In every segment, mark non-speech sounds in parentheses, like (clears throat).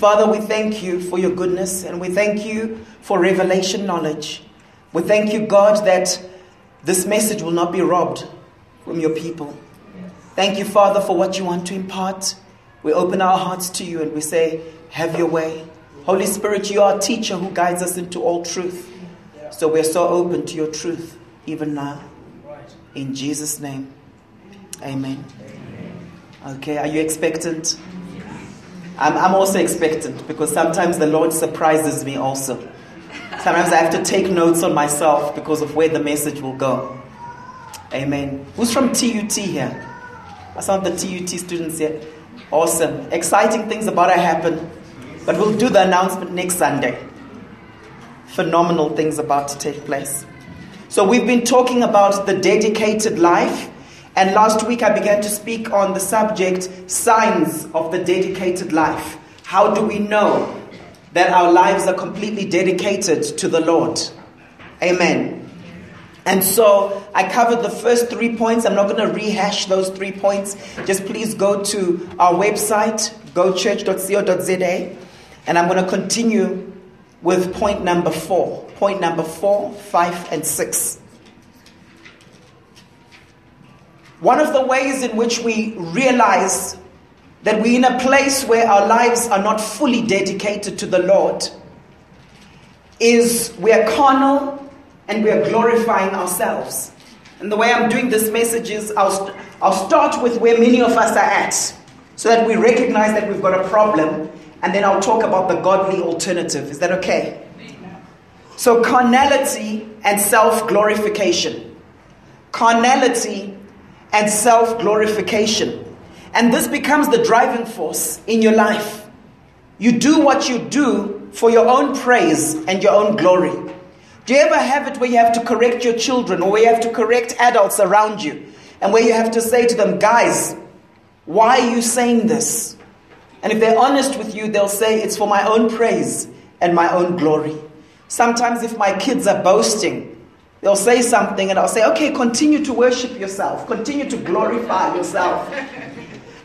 Father, we thank you for your goodness and we thank you for revelation knowledge. We thank you, God, that this message will not be robbed from your people. Thank you, Father, for what you want to impart. We open our hearts to you and we say, Have your way. Holy Spirit, you are a teacher who guides us into all truth. So we're so open to your truth even now. In Jesus' name, amen. Okay, are you expectant? I'm, I'm also expectant because sometimes the Lord surprises me also. Sometimes I have to take notes on myself because of where the message will go. Amen. Who's from TUT here? Are some of the TUT students here? Awesome. Exciting things about to happen. But we'll do the announcement next Sunday. Phenomenal things about to take place. So we've been talking about the dedicated life. And last week I began to speak on the subject signs of the dedicated life. How do we know that our lives are completely dedicated to the Lord? Amen. And so I covered the first three points. I'm not going to rehash those three points. Just please go to our website, gochurch.co.za, and I'm going to continue with point number four. Point number four, five, and six. One of the ways in which we realize that we're in a place where our lives are not fully dedicated to the Lord is we are carnal and we are glorifying ourselves. And the way I'm doing this message is I'll, I'll start with where many of us are at so that we recognize that we've got a problem, and then I'll talk about the godly alternative. Is that okay? So, carnality and self glorification. Carnality and self glorification. And this becomes the driving force in your life. You do what you do for your own praise and your own glory. Do you ever have it where you have to correct your children or where you have to correct adults around you and where you have to say to them, guys, why are you saying this? And if they're honest with you, they'll say, it's for my own praise and my own glory. Sometimes, if my kids are boasting, they'll say something and I'll say, okay, continue to worship yourself, continue to glorify yourself.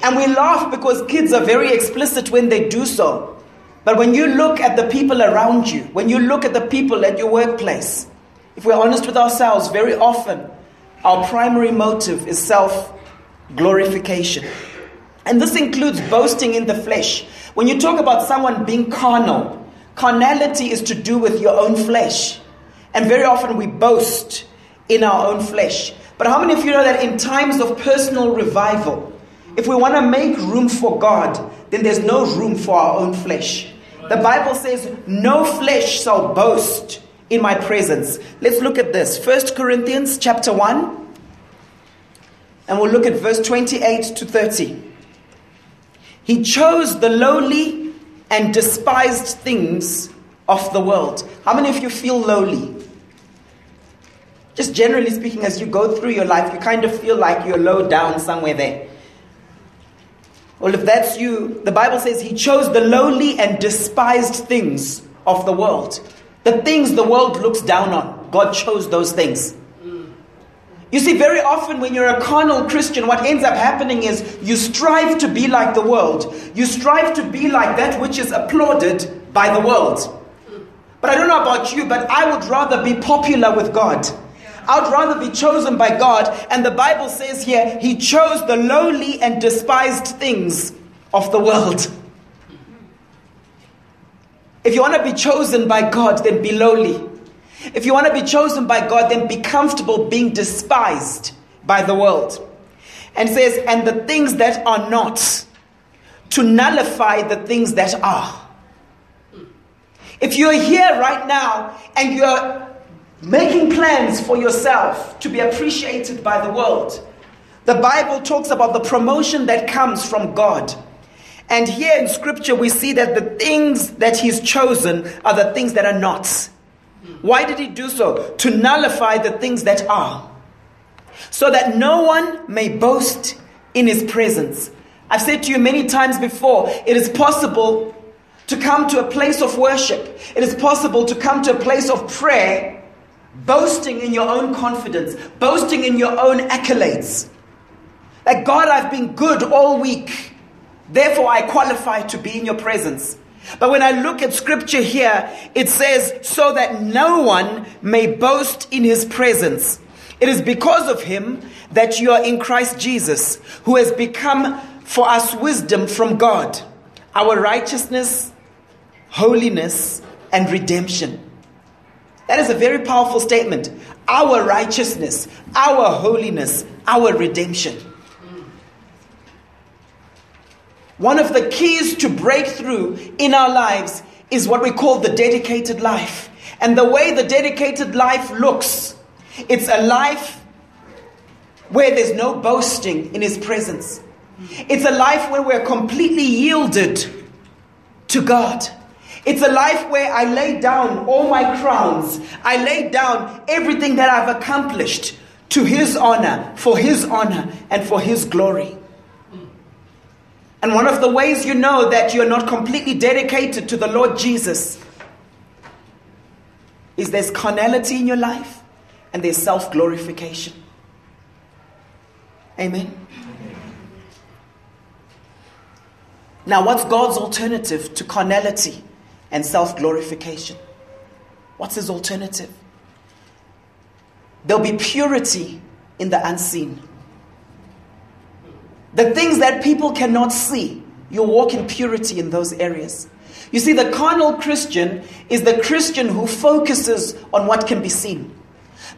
And we laugh because kids are very explicit when they do so. But when you look at the people around you, when you look at the people at your workplace, if we're honest with ourselves, very often our primary motive is self glorification. And this includes boasting in the flesh. When you talk about someone being carnal, carnality is to do with your own flesh. And very often we boast in our own flesh. But how many of you know that in times of personal revival, if we want to make room for God, then there's no room for our own flesh. The Bible says, No flesh shall boast in my presence. Let's look at this. First Corinthians chapter 1. And we'll look at verse 28 to 30. He chose the lowly and despised things of the world. How many of you feel lowly? Just generally speaking, as you go through your life, you kind of feel like you're low down somewhere there. Well, if that's you, the Bible says he chose the lowly and despised things of the world. The things the world looks down on. God chose those things. You see, very often when you're a carnal Christian, what ends up happening is you strive to be like the world. You strive to be like that which is applauded by the world. But I don't know about you, but I would rather be popular with God. I'd rather be chosen by God. And the Bible says here, He chose the lowly and despised things of the world. If you want to be chosen by God, then be lowly. If you want to be chosen by God, then be comfortable being despised by the world. And says, and the things that are not, to nullify the things that are. If you're here right now and you're making plans for yourself to be appreciated by the world. The Bible talks about the promotion that comes from God. And here in Scripture, we see that the things that He's chosen are the things that are not. Why did He do so? To nullify the things that are. So that no one may boast in His presence. I've said to you many times before, it is possible to come to a place of worship, it is possible to come to a place of prayer boasting in your own confidence, boasting in your own accolades. Like, God, I've been good all week. Therefore, I qualify to be in your presence. But when I look at scripture here, it says, so that no one may boast in his presence. It is because of him that you are in Christ Jesus, who has become for us wisdom from God, our righteousness, holiness, and redemption. That is a very powerful statement. Our righteousness, our holiness, our redemption. One of the keys to breakthrough in our lives is what we call the dedicated life. And the way the dedicated life looks, it's a life where there's no boasting in His presence. It's a life where we're completely yielded to God. It's a life where I lay down all my crowns. I lay down everything that I've accomplished to His honor, for His honor, and for His glory. And one of the ways you know that you're not completely dedicated to the Lord Jesus is there's carnality in your life and there's self glorification. Amen. Now, what's God's alternative to carnality and self glorification? What's his alternative? There'll be purity in the unseen. The things that people cannot see, you'll walk in purity in those areas. You see, the carnal Christian is the Christian who focuses on what can be seen.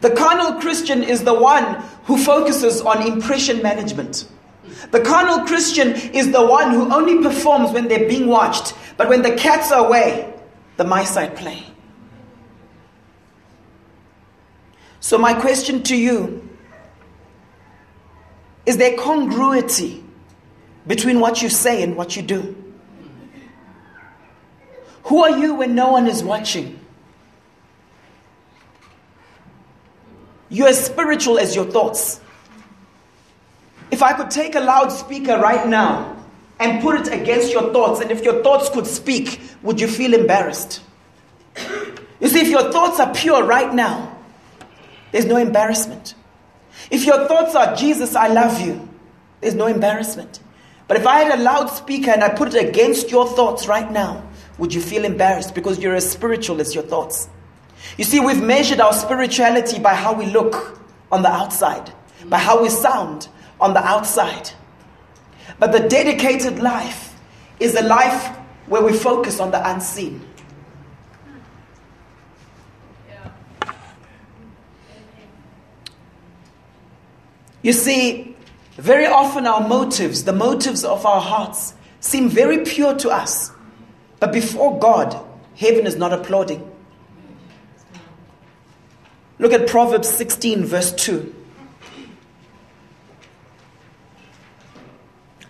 The carnal Christian is the one who focuses on impression management. The carnal Christian is the one who only performs when they're being watched, but when the cats are away, the mice I play. So, my question to you is there congruity between what you say and what you do? Who are you when no one is watching? You're as spiritual as your thoughts. If I could take a loudspeaker right now and put it against your thoughts, and if your thoughts could speak, would you feel embarrassed? You see, if your thoughts are pure right now, there's no embarrassment. If your thoughts are, Jesus, I love you, there's no embarrassment. But if I had a loudspeaker and I put it against your thoughts right now, would you feel embarrassed because you're as spiritual as your thoughts? You see, we've measured our spirituality by how we look on the outside, by how we sound on the outside. But the dedicated life is a life where we focus on the unseen. You see, very often our motives, the motives of our hearts, seem very pure to us. But before God, heaven is not applauding. Look at Proverbs 16, verse 2.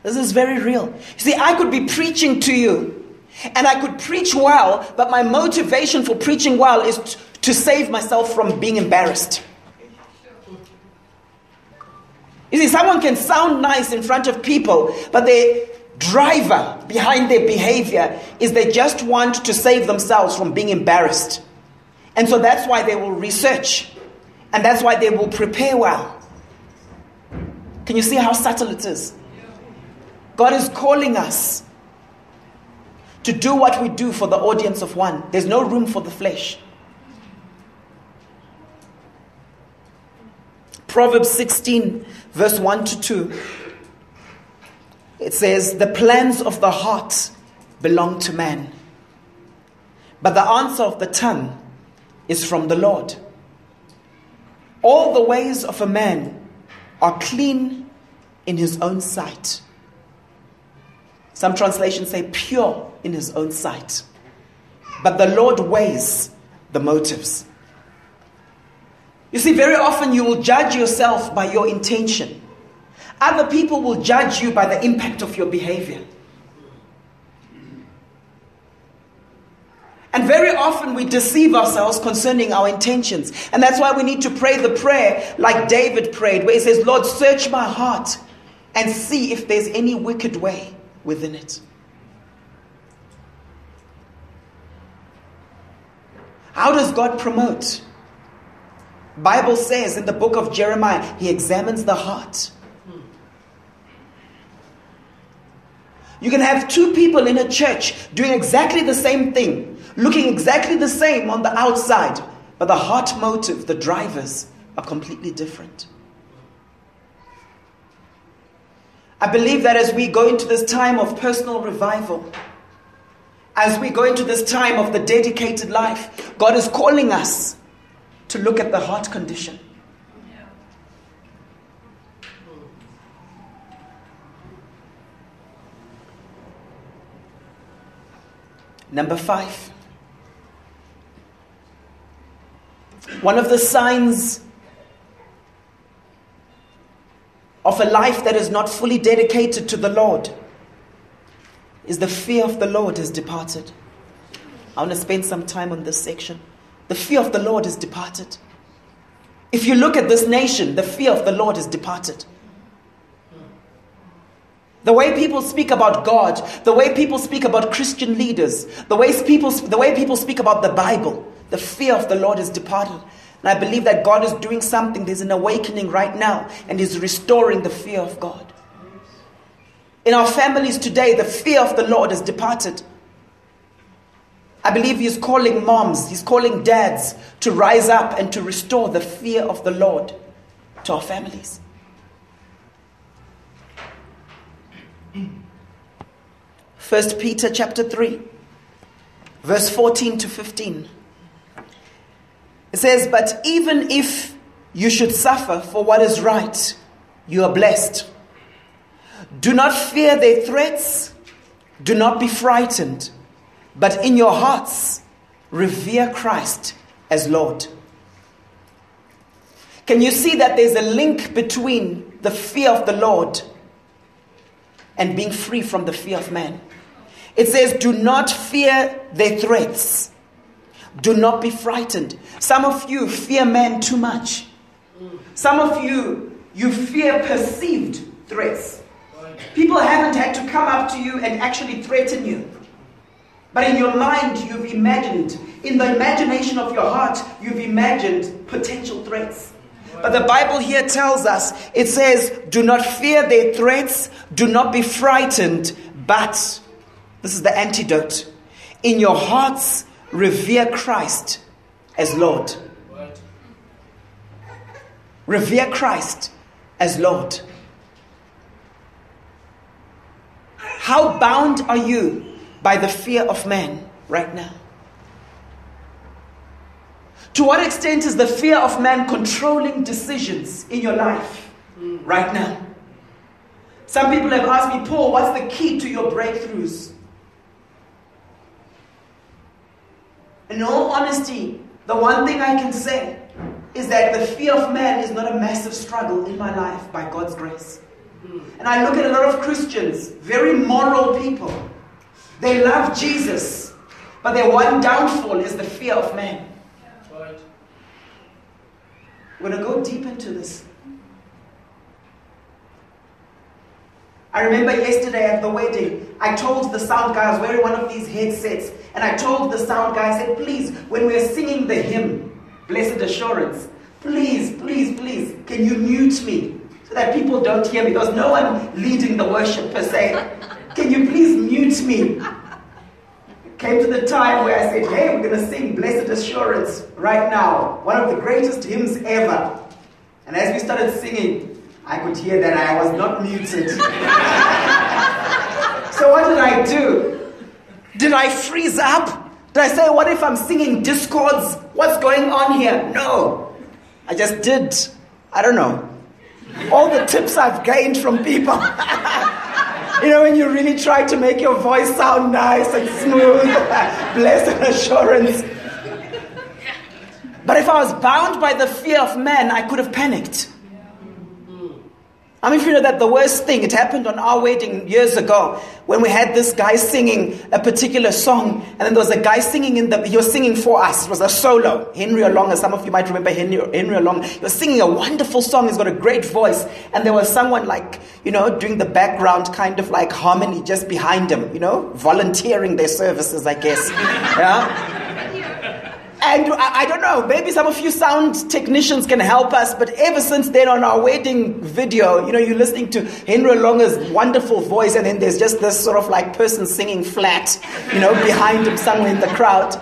This is very real. You see, I could be preaching to you, and I could preach well, but my motivation for preaching well is t- to save myself from being embarrassed. You see, someone can sound nice in front of people, but their driver behind their behavior is they just want to save themselves from being embarrassed. And so that's why they will research, and that's why they will prepare well. Can you see how subtle it is? God is calling us to do what we do for the audience of one. There's no room for the flesh. Proverbs 16, verse 1 to 2. It says, The plans of the heart belong to man, but the answer of the tongue is from the Lord. All the ways of a man are clean in his own sight. Some translations say pure in his own sight. But the Lord weighs the motives. You see, very often you will judge yourself by your intention. Other people will judge you by the impact of your behavior. And very often we deceive ourselves concerning our intentions. And that's why we need to pray the prayer like David prayed, where he says, Lord, search my heart and see if there's any wicked way within it. How does God promote? Bible says in the book of Jeremiah, he examines the heart. You can have two people in a church doing exactly the same thing, looking exactly the same on the outside, but the heart motive, the drivers, are completely different. I believe that as we go into this time of personal revival, as we go into this time of the dedicated life, God is calling us to look at the heart condition. Number five. One of the signs of a life that is not fully dedicated to the Lord is the fear of the Lord has departed. I want to spend some time on this section. The fear of the Lord has departed. If you look at this nation, the fear of the Lord has departed. The way people speak about God, the way people speak about Christian leaders, the way people, the way people speak about the Bible, the fear of the Lord has departed. And I believe that God is doing something. There's an awakening right now, and He's restoring the fear of God. In our families today, the fear of the Lord has departed. I believe He's calling moms, He's calling dads to rise up and to restore the fear of the Lord to our families. First Peter chapter 3, verse 14 to 15. It says, But even if you should suffer for what is right, you are blessed. Do not fear their threats, do not be frightened, but in your hearts, revere Christ as Lord. Can you see that there's a link between the fear of the Lord and being free from the fear of man? It says, Do not fear their threats. Do not be frightened. Some of you fear men too much. Some of you, you fear perceived threats. People haven't had to come up to you and actually threaten you. But in your mind, you've imagined, in the imagination of your heart, you've imagined potential threats. But the Bible here tells us, it says, do not fear their threats, do not be frightened, but, this is the antidote, in your hearts, revere Christ as Lord. Revere Christ as Lord. How bound are you by the fear of man right now? To what extent is the fear of man controlling decisions in your life right now? Some people have asked me, Paul, what's the key to your breakthroughs? In all honesty, the one thing I can say is that the fear of man is not a massive struggle in my life by God's grace. And I look at a lot of Christians, very moral people. They love Jesus, but their one downfall is the fear of man. We're going to go deep into this. I remember yesterday at the wedding, I told the sound guy, I was wearing one of these headsets, and I told the sound guy, I said, please, when we're singing the hymn, Blessed Assurance, please, please, please, can you mute me so that people don't hear me? There's no one leading the worship per se. Can you please mute me? Came to the time where I said, hey, we're going to sing Blessed Assurance right now, one of the greatest hymns ever. And as we started singing, I could hear that I was not muted. (laughs) so what did I do? Did I freeze up? Did I say, what if I'm singing discords? What's going on here? No. I just did, I don't know, all the tips I've gained from people. (laughs) you know, when you really try to make your voice sound nice and smooth, (laughs) blessed assurance. But if I was bound by the fear of man, I could have panicked. I mean, you know that the worst thing, it happened on our wedding years ago when we had this guy singing a particular song, and then there was a guy singing in the, he was singing for us. It was a solo. Henry Olonga, as some of you might remember Henry, Henry Olonga. He was singing a wonderful song. He's got a great voice. And there was someone like, you know, doing the background kind of like harmony just behind him, you know, volunteering their services, I guess. (laughs) Yeah? And I, I, don't know, maybe some of you sound technicians can help us, but ever since then on our wedding video, you know, you're listening to Henry Olonga's wonderful voice, and then there's just this sort of like person singing flat, you know, behind him somewhere in the crowd.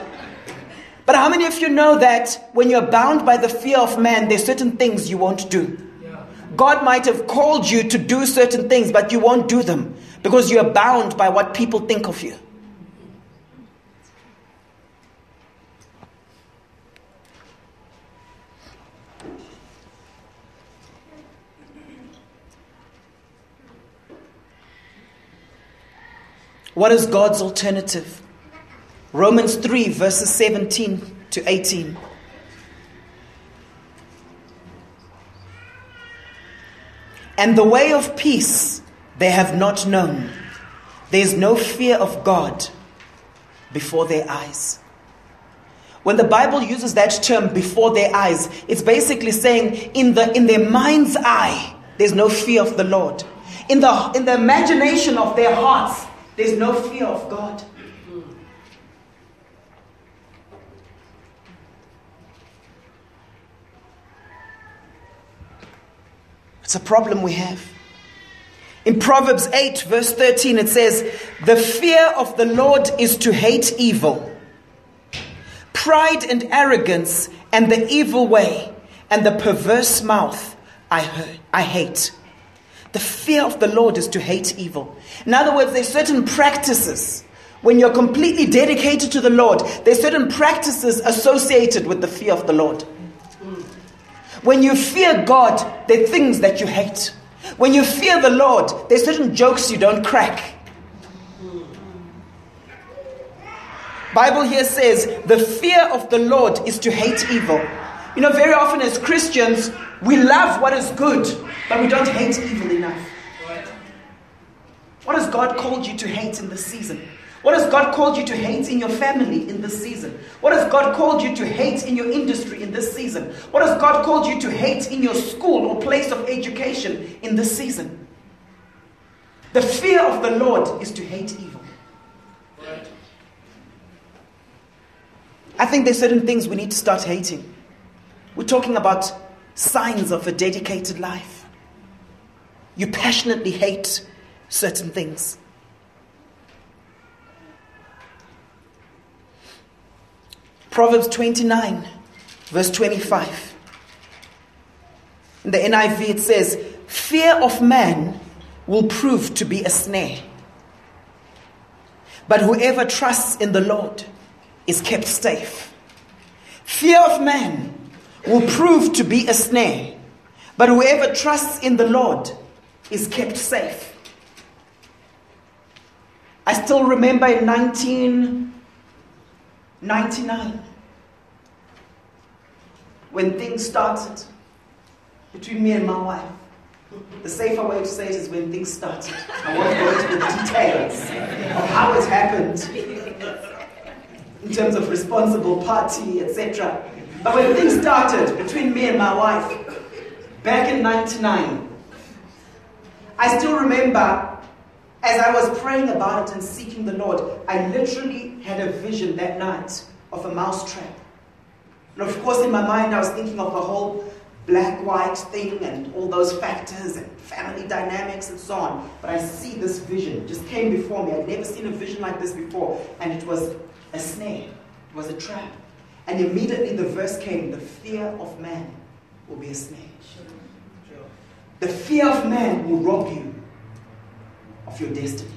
But how many of you know that when you're bound by the fear of man, there's certain things you won't do? God might have called you to do certain things, but you won't do them because you're bound by what people think of you. What is God's alternative? Romans 3, verses 17 to 18. And the way of peace they have not known. There is no fear of God before their eyes. When the Bible uses that term before their eyes, it's basically saying in, the, in their mind's eye, there's no fear of the Lord. In the, in the imagination of their hearts, there's no fear of God. It's a problem we have. In Proverbs 8, verse 13, it says, The fear of the Lord is to hate evil, pride and arrogance, and the evil way, and the perverse mouth I, heard, I hate. The fear of the Lord is to hate evil. In other words, there's certain practices. When you're completely dedicated to the Lord, there's certain practices associated with the fear of the Lord. When you fear God, there are things that you hate. When you fear the Lord, there's certain jokes you don't crack. Bible here says the fear of the Lord is to hate evil. You know, very often as Christians, we love what is good, but we don't hate evil enough. What has God called you to hate in this season? What has God called you to hate in your family in this season? What has God called you to hate in your industry in this season? What has God called you to hate in your school or place of education in this season? The fear of the Lord is to hate evil. I think there's certain things we need to start hating. We're talking about signs of a dedicated life. You passionately hate certain things. Proverbs 29, verse 25. In the NIV, it says, Fear of man will prove to be a snare. But whoever trusts in the Lord is kept safe. Fear of man will prove to be a snare, but whoever trusts in the Lord is kept safe. I still remember in 1999 when things started between me and my wife. The safer way to say it is when things started. I won't go into the details of how it happened in terms of responsible party, etc. But when things started between me and my wife, back in 99, I still remember as I was praying about it and seeking the Lord, I literally had a vision that night of a mousetrap. And of course, in my mind, I was thinking of the whole black white thing and all those factors and family dynamics and so on. But I see this vision, it just came before me. I'd never seen a vision like this before, and it was a snare, it was a trap. And immediately the verse came the fear of man will be a snare. The fear of man will rob you of your destiny.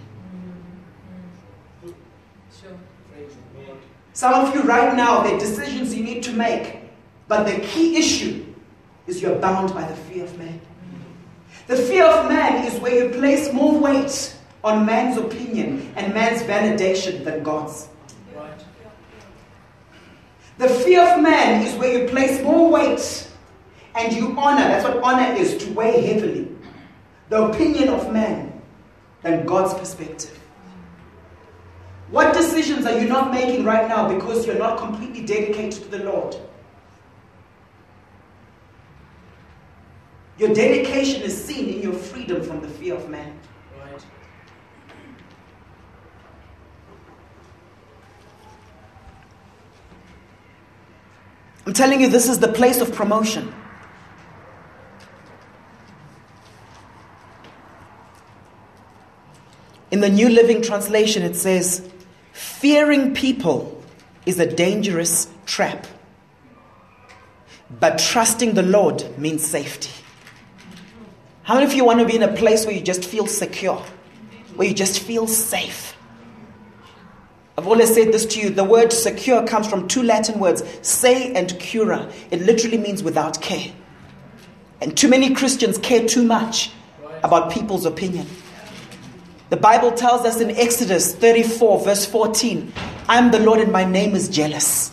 Some of you right now, there are decisions you need to make, but the key issue is you're bound by the fear of man. The fear of man is where you place more weight on man's opinion and man's validation than God's. The fear of man is where you place more weight and you honor. That's what honor is to weigh heavily. The opinion of man than God's perspective. What decisions are you not making right now because you're not completely dedicated to the Lord? Your dedication is seen in your freedom from the fear of man. I'm telling you, this is the place of promotion. In the New Living Translation, it says, Fearing people is a dangerous trap, but trusting the Lord means safety. How many of you want to be in a place where you just feel secure, where you just feel safe? I've always said this to you. The word secure comes from two Latin words, se and cura. It literally means without care. And too many Christians care too much about people's opinion. The Bible tells us in Exodus 34, verse 14, I'm the Lord and my name is jealous.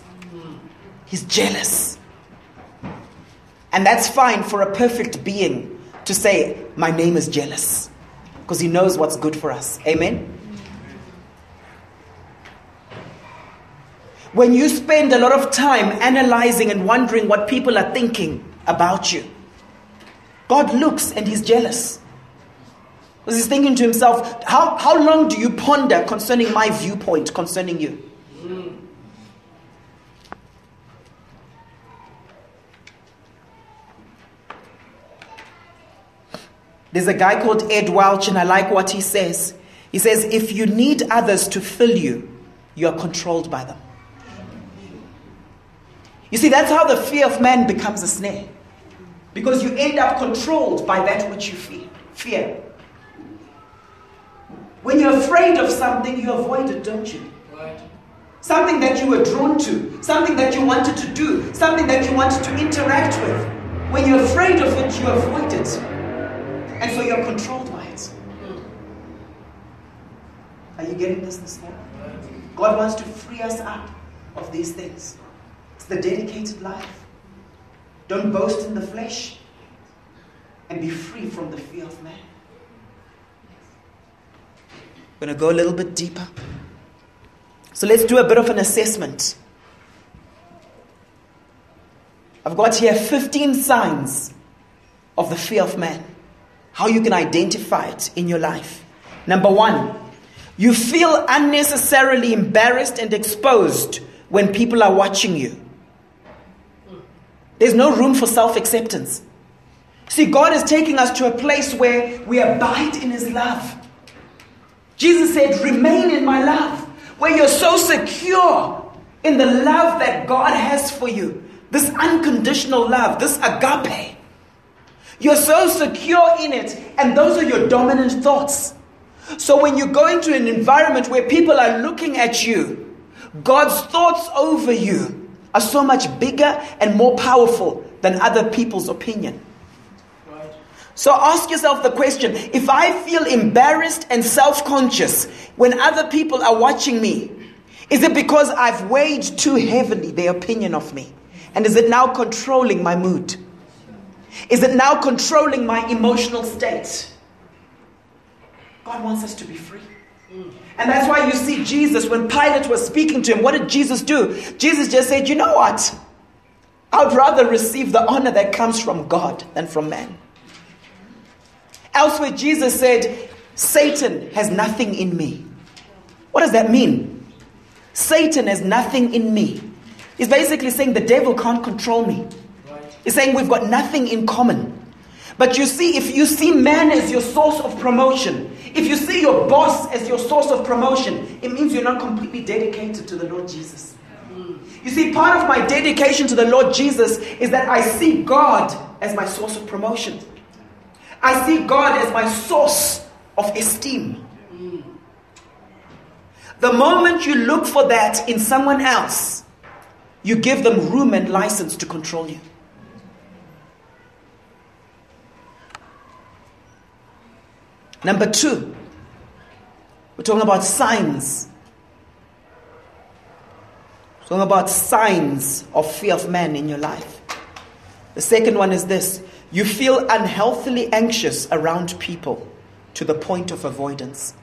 He's jealous. And that's fine for a perfect being to say, My name is jealous, because he knows what's good for us. Amen? When you spend a lot of time analyzing and wondering what people are thinking about you, God looks and he's jealous. Because he's thinking to himself, how, how long do you ponder concerning my viewpoint concerning you? There's a guy called Ed Welch, and I like what he says. He says, If you need others to fill you, you are controlled by them. You see, that's how the fear of man becomes a snare. Because you end up controlled by that which you fear. fear. When you're afraid of something, you avoid it, don't you? Right. Something that you were drawn to, something that you wanted to do, something that you wanted to interact with. When you're afraid of it, you avoid it. And so you're controlled by it. Hmm. Are you getting this this morning? God wants to free us up of these things. It's the dedicated life. Don't boast in the flesh and be free from the fear of man. We're going to go a little bit deeper. So let's do a bit of an assessment. I've got here 15 signs of the fear of man. How you can identify it in your life. Number one, you feel unnecessarily embarrassed and exposed when people are watching you. There's no room for self acceptance. See, God is taking us to a place where we abide in His love. Jesus said, Remain in my love, where you're so secure in the love that God has for you. This unconditional love, this agape. You're so secure in it, and those are your dominant thoughts. So when you go into an environment where people are looking at you, God's thoughts over you are so much bigger and more powerful than other people's opinion. So ask yourself the question if I feel embarrassed and self conscious when other people are watching me, is it because I've weighed too heavily their opinion of me? And is it now controlling my mood? Is it now controlling my emotional state? God wants us to be free. And that's why you see Jesus, when Pilate was speaking to him, what did Jesus do? Jesus just said, You know what? I'd rather receive the honor that comes from God than from man. Elsewhere, Jesus said, Satan has nothing in me. What does that mean? Satan has nothing in me. He's basically saying the devil can't control me. He's saying we've got nothing in common. But you see, if you see man as your source of promotion, if you see your boss as your source of promotion, it means you're not completely dedicated to the Lord Jesus. You see, part of my dedication to the Lord Jesus is that I see God as my source of promotion. I see God as my source of esteem. The moment you look for that in someone else, you give them room and license to control you. Number two, we're talking about signs. We're talking about signs of fear of man in your life. The second one is this you feel unhealthily anxious around people to the point of avoidance.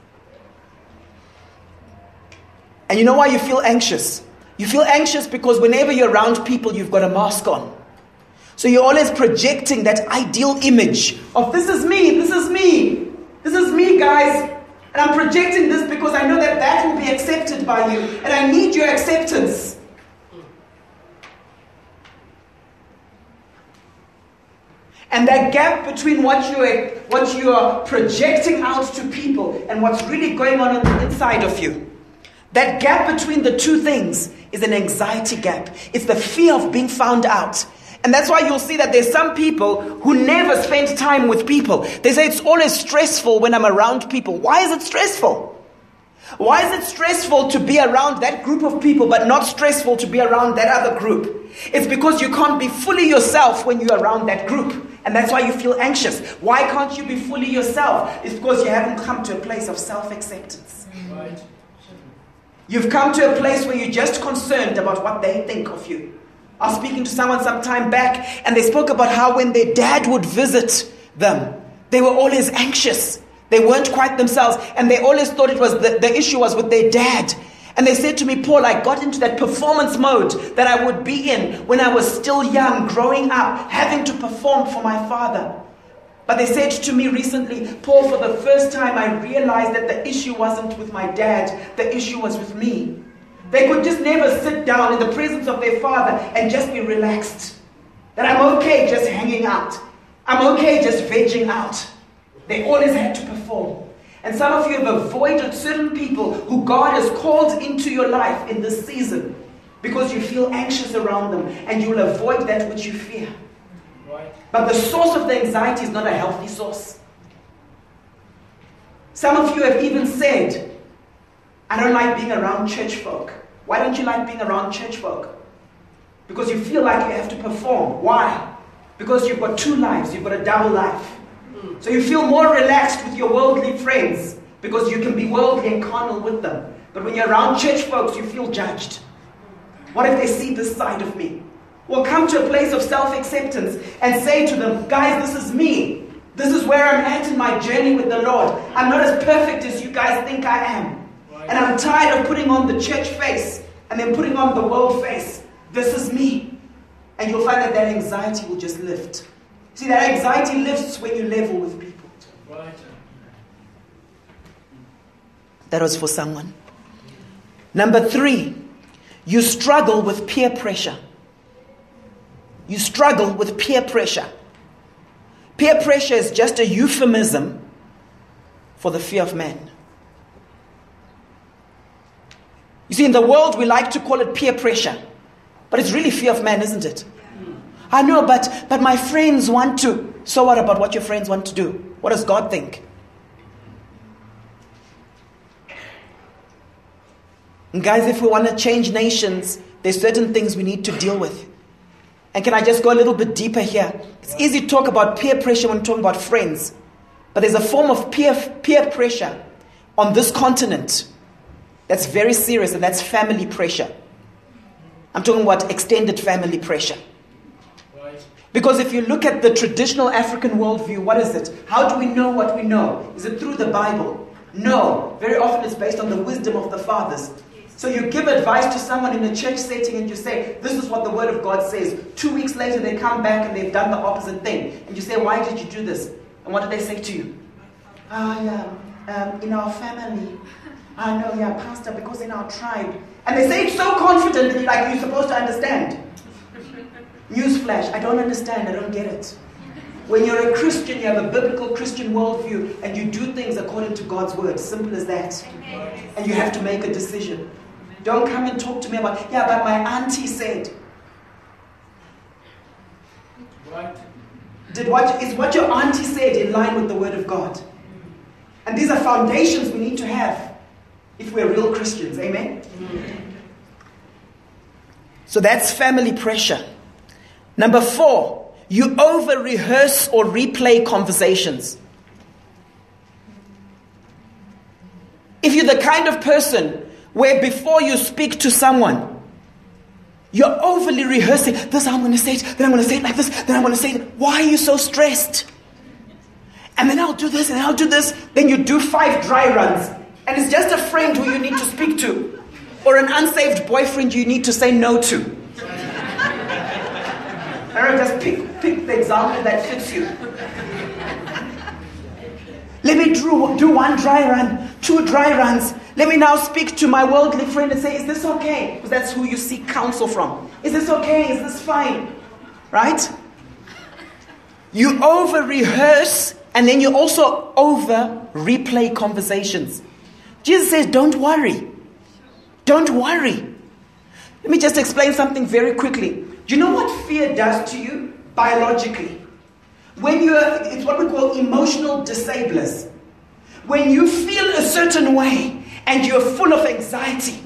And you know why you feel anxious? You feel anxious because whenever you're around people, you've got a mask on. So you're always projecting that ideal image of this is me, this is me, this is me, guys. And I'm projecting this because I know that that will be accepted by you. And I need your acceptance. And that gap between what you are, what you are projecting out to people and what's really going on on the inside of you. That gap between the two things is an anxiety gap. It's the fear of being found out. And that's why you'll see that there's some people who never spend time with people. They say it's always stressful when I'm around people. Why is it stressful? Why is it stressful to be around that group of people but not stressful to be around that other group? It's because you can't be fully yourself when you're around that group. And that's why you feel anxious. Why can't you be fully yourself? It's because you haven't come to a place of self acceptance. Right. You've come to a place where you're just concerned about what they think of you. I was speaking to someone some time back, and they spoke about how when their dad would visit them, they were always anxious. They weren't quite themselves, and they always thought it was the, the issue was with their dad. And they said to me, Paul, I got into that performance mode that I would be in when I was still young, growing up, having to perform for my father. But they said to me recently, Paul, for the first time I realized that the issue wasn't with my dad, the issue was with me. They could just never sit down in the presence of their father and just be relaxed. That I'm okay just hanging out. I'm okay just vegging out. They always had to perform. And some of you have avoided certain people who God has called into your life in this season because you feel anxious around them and you will avoid that which you fear. Right. But the source of the anxiety is not a healthy source. Some of you have even said, I don't like being around church folk. Why don't you like being around church folk? Because you feel like you have to perform. Why? Because you've got two lives, you've got a double life. So you feel more relaxed with your worldly friends because you can be worldly and carnal with them. But when you're around church folks, you feel judged. What if they see this side of me? Well, come to a place of self acceptance and say to them, guys, this is me. This is where I'm at in my journey with the Lord. I'm not as perfect as you guys think I am. And I'm tired of putting on the church face and then putting on the world face. This is me. And you'll find that that anxiety will just lift. See, that anxiety lifts when you level with people. That was for someone. Number three, you struggle with peer pressure. You struggle with peer pressure. Peer pressure is just a euphemism for the fear of man. You see, in the world, we like to call it peer pressure, but it's really fear of man, isn't it? I know, but, but my friends want to. So, what about what your friends want to do? What does God think? And guys, if we want to change nations, there's certain things we need to deal with. And can I just go a little bit deeper here? It's easy to talk about peer pressure when talking about friends, but there's a form of peer, peer pressure on this continent that's very serious, and that's family pressure. I'm talking about extended family pressure. Because if you look at the traditional African worldview, what is it? How do we know what we know? Is it through the Bible? No. Very often it's based on the wisdom of the fathers. So you give advice to someone in a church setting and you say, This is what the Word of God says. Two weeks later, they come back and they've done the opposite thing. And you say, Why did you do this? And what did they say to you? Oh, yeah, um, in our family. I know, yeah, Pastor, because in our tribe. And they say it so confidently, like you're supposed to understand. (laughs) Newsflash, I don't understand, I don't get it. When you're a Christian, you have a biblical Christian worldview and you do things according to God's word. Simple as that. And you have to make a decision. Don't come and talk to me about, yeah, but my auntie said. Right. Did what is what your auntie said in line with the word of God? And these are foundations we need to have if we're real Christians. Amen? Mm. So that's family pressure. Number four, you over rehearse or replay conversations. If you're the kind of person where before you speak to someone, you're overly rehearsing, this I'm going to say it, then I'm going to say it like this, then I'm going to say it. Why are you so stressed? And then I'll do this, and I'll do this. Then you do five dry runs. And it's just a friend who you need to speak to, or an unsaved boyfriend you need to say no to. Don't just pick, pick the example that fits you. Let me do, do one dry run, two dry runs. Let me now speak to my worldly friend and say, Is this okay? Because that's who you seek counsel from. Is this okay? Is this fine? Right? You over rehearse and then you also over replay conversations. Jesus says, Don't worry. Don't worry. Let me just explain something very quickly. Do you know what fear does to you biologically? When you're, it's what we call emotional disablers. When you feel a certain way and you're full of anxiety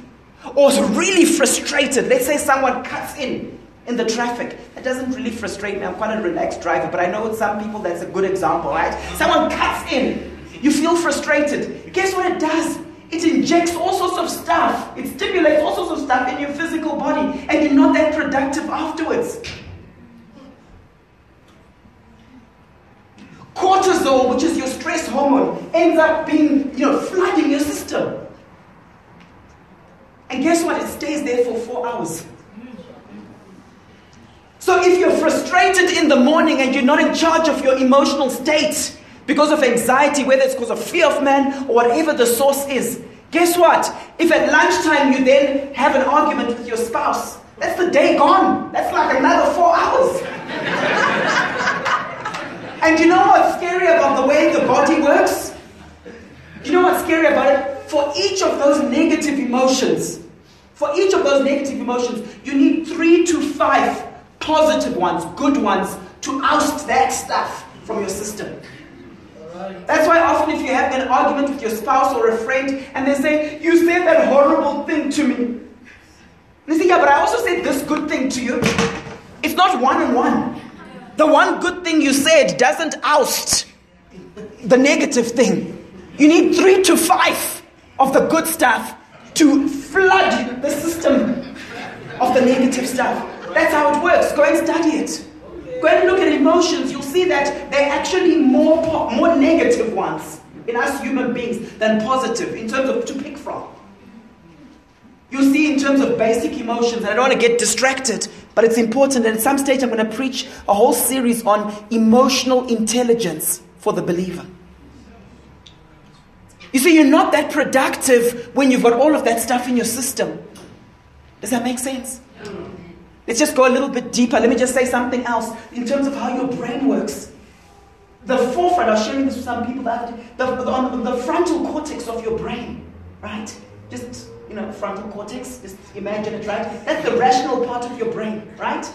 or really frustrated, let's say someone cuts in in the traffic. That doesn't really frustrate me. I'm quite a relaxed driver, but I know with some people that's a good example, right? Someone cuts in. You feel frustrated. Guess what it does? It injects all sorts of stuff. It stimulates all sorts of stuff in your physical body, and you're not that productive afterwards. Cortisol, which is your stress hormone, ends up being, you know, flooding your system. And guess what? It stays there for four hours. So if you're frustrated in the morning and you're not in charge of your emotional state because of anxiety, whether it's because of fear of man or whatever the source is, guess what? If at lunchtime you then have an argument with your spouse, that's the day gone. That's like another four hours. (laughs) and you know what's scary about the way the body works? You know what's scary about it? For each of those negative emotions, for each of those negative emotions, you need three to five positive ones, good ones, to oust that stuff from your system. That's why often if you have an argument with your spouse or a friend and they say, You said that horrible thing to me. And they say, Yeah, but I also said this good thing to you. It's not one on one. The one good thing you said doesn't oust the negative thing. You need three to five of the good stuff to flood the system of the negative stuff. That's how it works. Go and study it. Go and look at emotions. You'll see that they're actually more, more negative ones in us human beings than positive in terms of to pick from. You'll see in terms of basic emotions, and I don't want to get distracted, but it's important. And at some stage, I'm going to preach a whole series on emotional intelligence for the believer. You see, you're not that productive when you've got all of that stuff in your system. Does that make sense? Let's just go a little bit deeper. Let me just say something else in terms of how your brain works. The forefront, I was sharing this with some people that the, the, on the frontal cortex of your brain, right? Just, you know, frontal cortex, just imagine it, right? That's the rational part of your brain, right?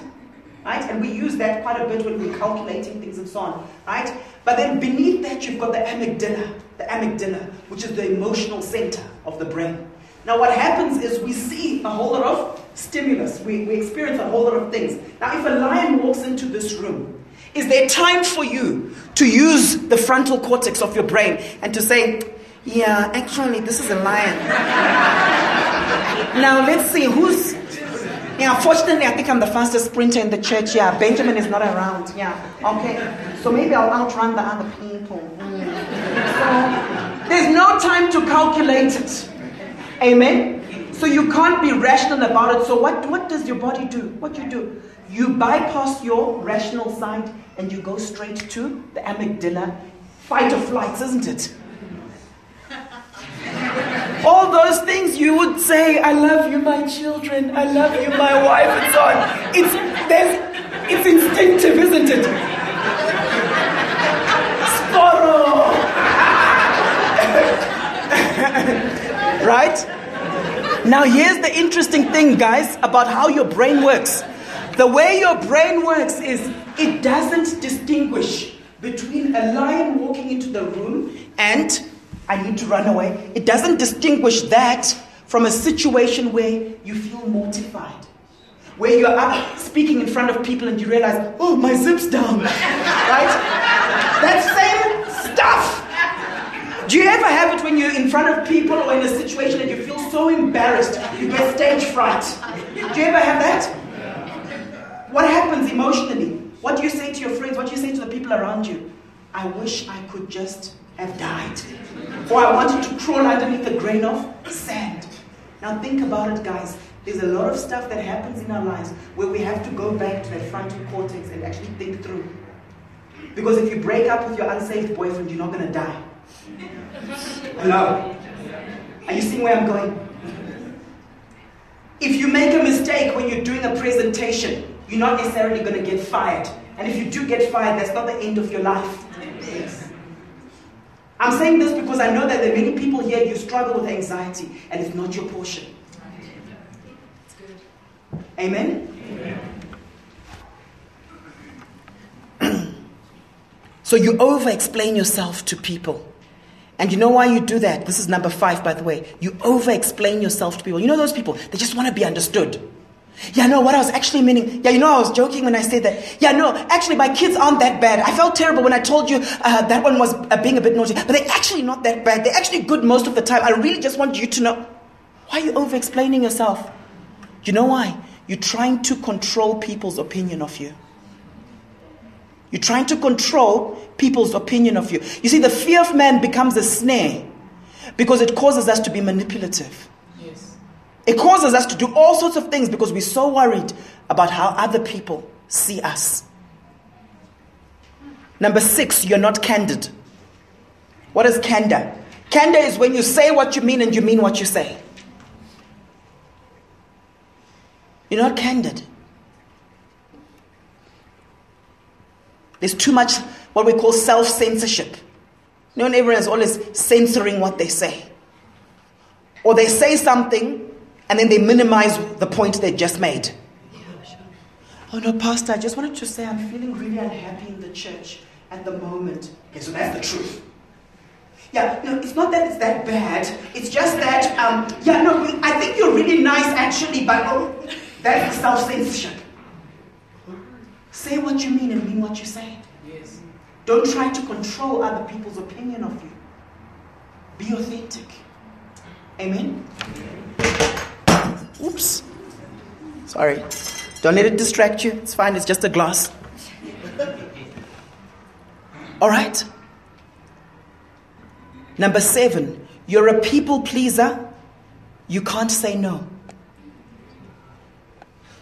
Right? And we use that quite a bit when we're calculating things and so on, right? But then beneath that, you've got the amygdala, the amygdala, which is the emotional center of the brain. Now, what happens is we see a whole lot of stimulus, we, we experience a whole lot of things. Now, if a lion walks into this room, is there time for you to use the frontal cortex of your brain and to say, yeah, actually, this is a lion. now, let's see who's. Yeah, fortunately, I think I'm the fastest sprinter in the church. Yeah, Benjamin is not around. Yeah, okay. So maybe I'll outrun the other people. Mm. So, there's no time to calculate it. Amen? So you can't be rational about it. So what, what does your body do? What you do? You bypass your rational side and you go straight to the amygdala. Fight or flight, isn't it? (laughs) All those things you would say, I love you, my children, I love you, my wife, and so on. It's, there's, it's instinctive, isn't it? Sparrow! (laughs) right? Now, here's the interesting thing, guys, about how your brain works. The way your brain works is it doesn't distinguish between a lion walking into the room and I need to run away. It doesn't distinguish that from a situation where you feel mortified, where you're up speaking in front of people and you realize, oh, my zip's down. (laughs) right? That same do you ever have it when you're in front of people or in a situation and you feel so embarrassed, you get stage fright? Do you ever have that? What happens emotionally? What do you say to your friends? What do you say to the people around you? I wish I could just have died. Or I wanted to crawl underneath a grain of sand. Now think about it, guys. There's a lot of stuff that happens in our lives where we have to go back to that frontal cortex and actually think through. Because if you break up with your unsaved boyfriend, you're not going to die. Hello? Are you seeing where I'm going? If you make a mistake when you're doing a presentation, you're not necessarily going to get fired. And if you do get fired, that's not the end of your life. I'm saying this because I know that there are many people here you struggle with anxiety and it's not your portion. Amen? Amen. (clears throat) so you over explain yourself to people. And you know why you do that? This is number five, by the way. You over explain yourself to people. You know those people, they just want to be understood. Yeah, no, what I was actually meaning. Yeah, you know, I was joking when I said that. Yeah, no, actually, my kids aren't that bad. I felt terrible when I told you uh, that one was uh, being a bit naughty, but they're actually not that bad. They're actually good most of the time. I really just want you to know. Why are you over explaining yourself? You know why? You're trying to control people's opinion of you. You're trying to control people's opinion of you. You see, the fear of man becomes a snare because it causes us to be manipulative. Yes. It causes us to do all sorts of things because we're so worried about how other people see us. Number six, you're not candid. What is candor? Candor is when you say what you mean and you mean what you say. You're not candid. There's too much what we call self censorship. You know, everyone is always censoring what they say. Or they say something and then they minimize the point they just made. Oh no, Pastor, I just wanted to say I'm feeling really unhappy in the church at the moment. Okay, so that's the truth. Yeah, no, it's not that it's that bad. It's just that, um, yeah, no, I think you're really nice actually, but oh, that's self censorship. Say what you mean and mean what you say. Don't try to control other people's opinion of you. Be authentic. Amen. Oops. Sorry. Don't let it distract you. It's fine. It's just a glass. All right. Number seven, you're a people pleaser. You can't say no.